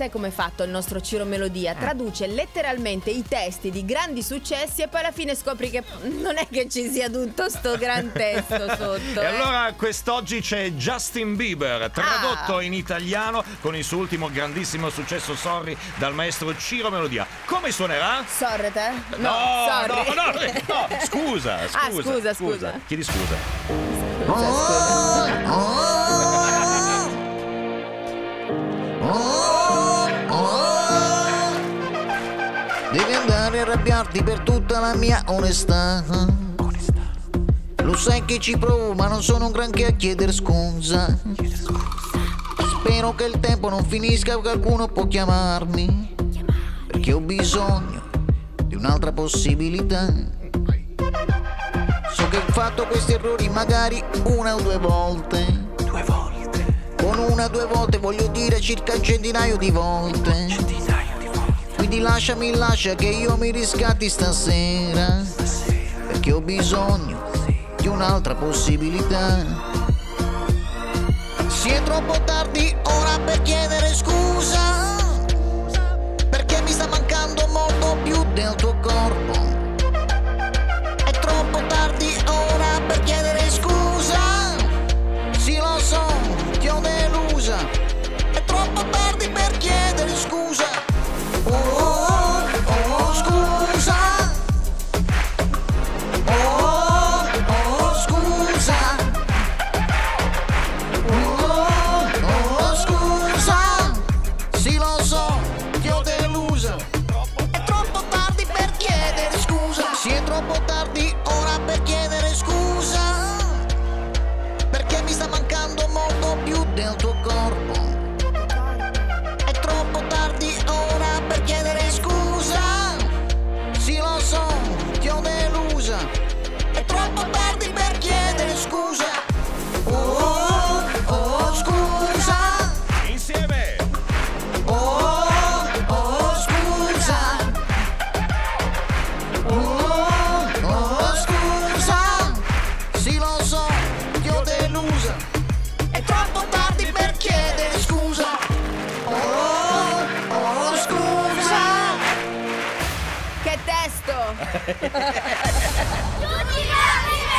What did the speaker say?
sai come è fatto il nostro Ciro Melodia? Traduce letteralmente i testi di grandi successi e poi alla fine scopri che non è che ci sia tutto sto gran testo sotto. E eh. allora quest'oggi c'è Justin Bieber, tradotto Ah. in italiano con il suo ultimo grandissimo successo Sorry dal maestro Ciro Melodia. Come suonerà? Sorry te? No, sorry. no, no, no, scusa, scusa. Ah, scusa, scusa. Chiedi scusa. Scusa, scusa. Arrabbiarti per tutta la mia onestà. Lo sai che ci provo, ma non sono un granché a chiedere scusa. Spero che il tempo non finisca, qualcuno può chiamarmi. Perché ho bisogno di un'altra possibilità. So che ho fatto questi errori magari una o due volte. Due volte. Con una o due volte voglio dire circa un centinaio di volte. Quindi lasciami, lascia che io mi riscatti stasera. Perché ho bisogno di un'altra possibilità. Si è troppo tardi ora per chiedere scusa. double delusa. È troppo tardi per chiedere scusa. Oh, oh, scusa. Che testo! Tutti bravi!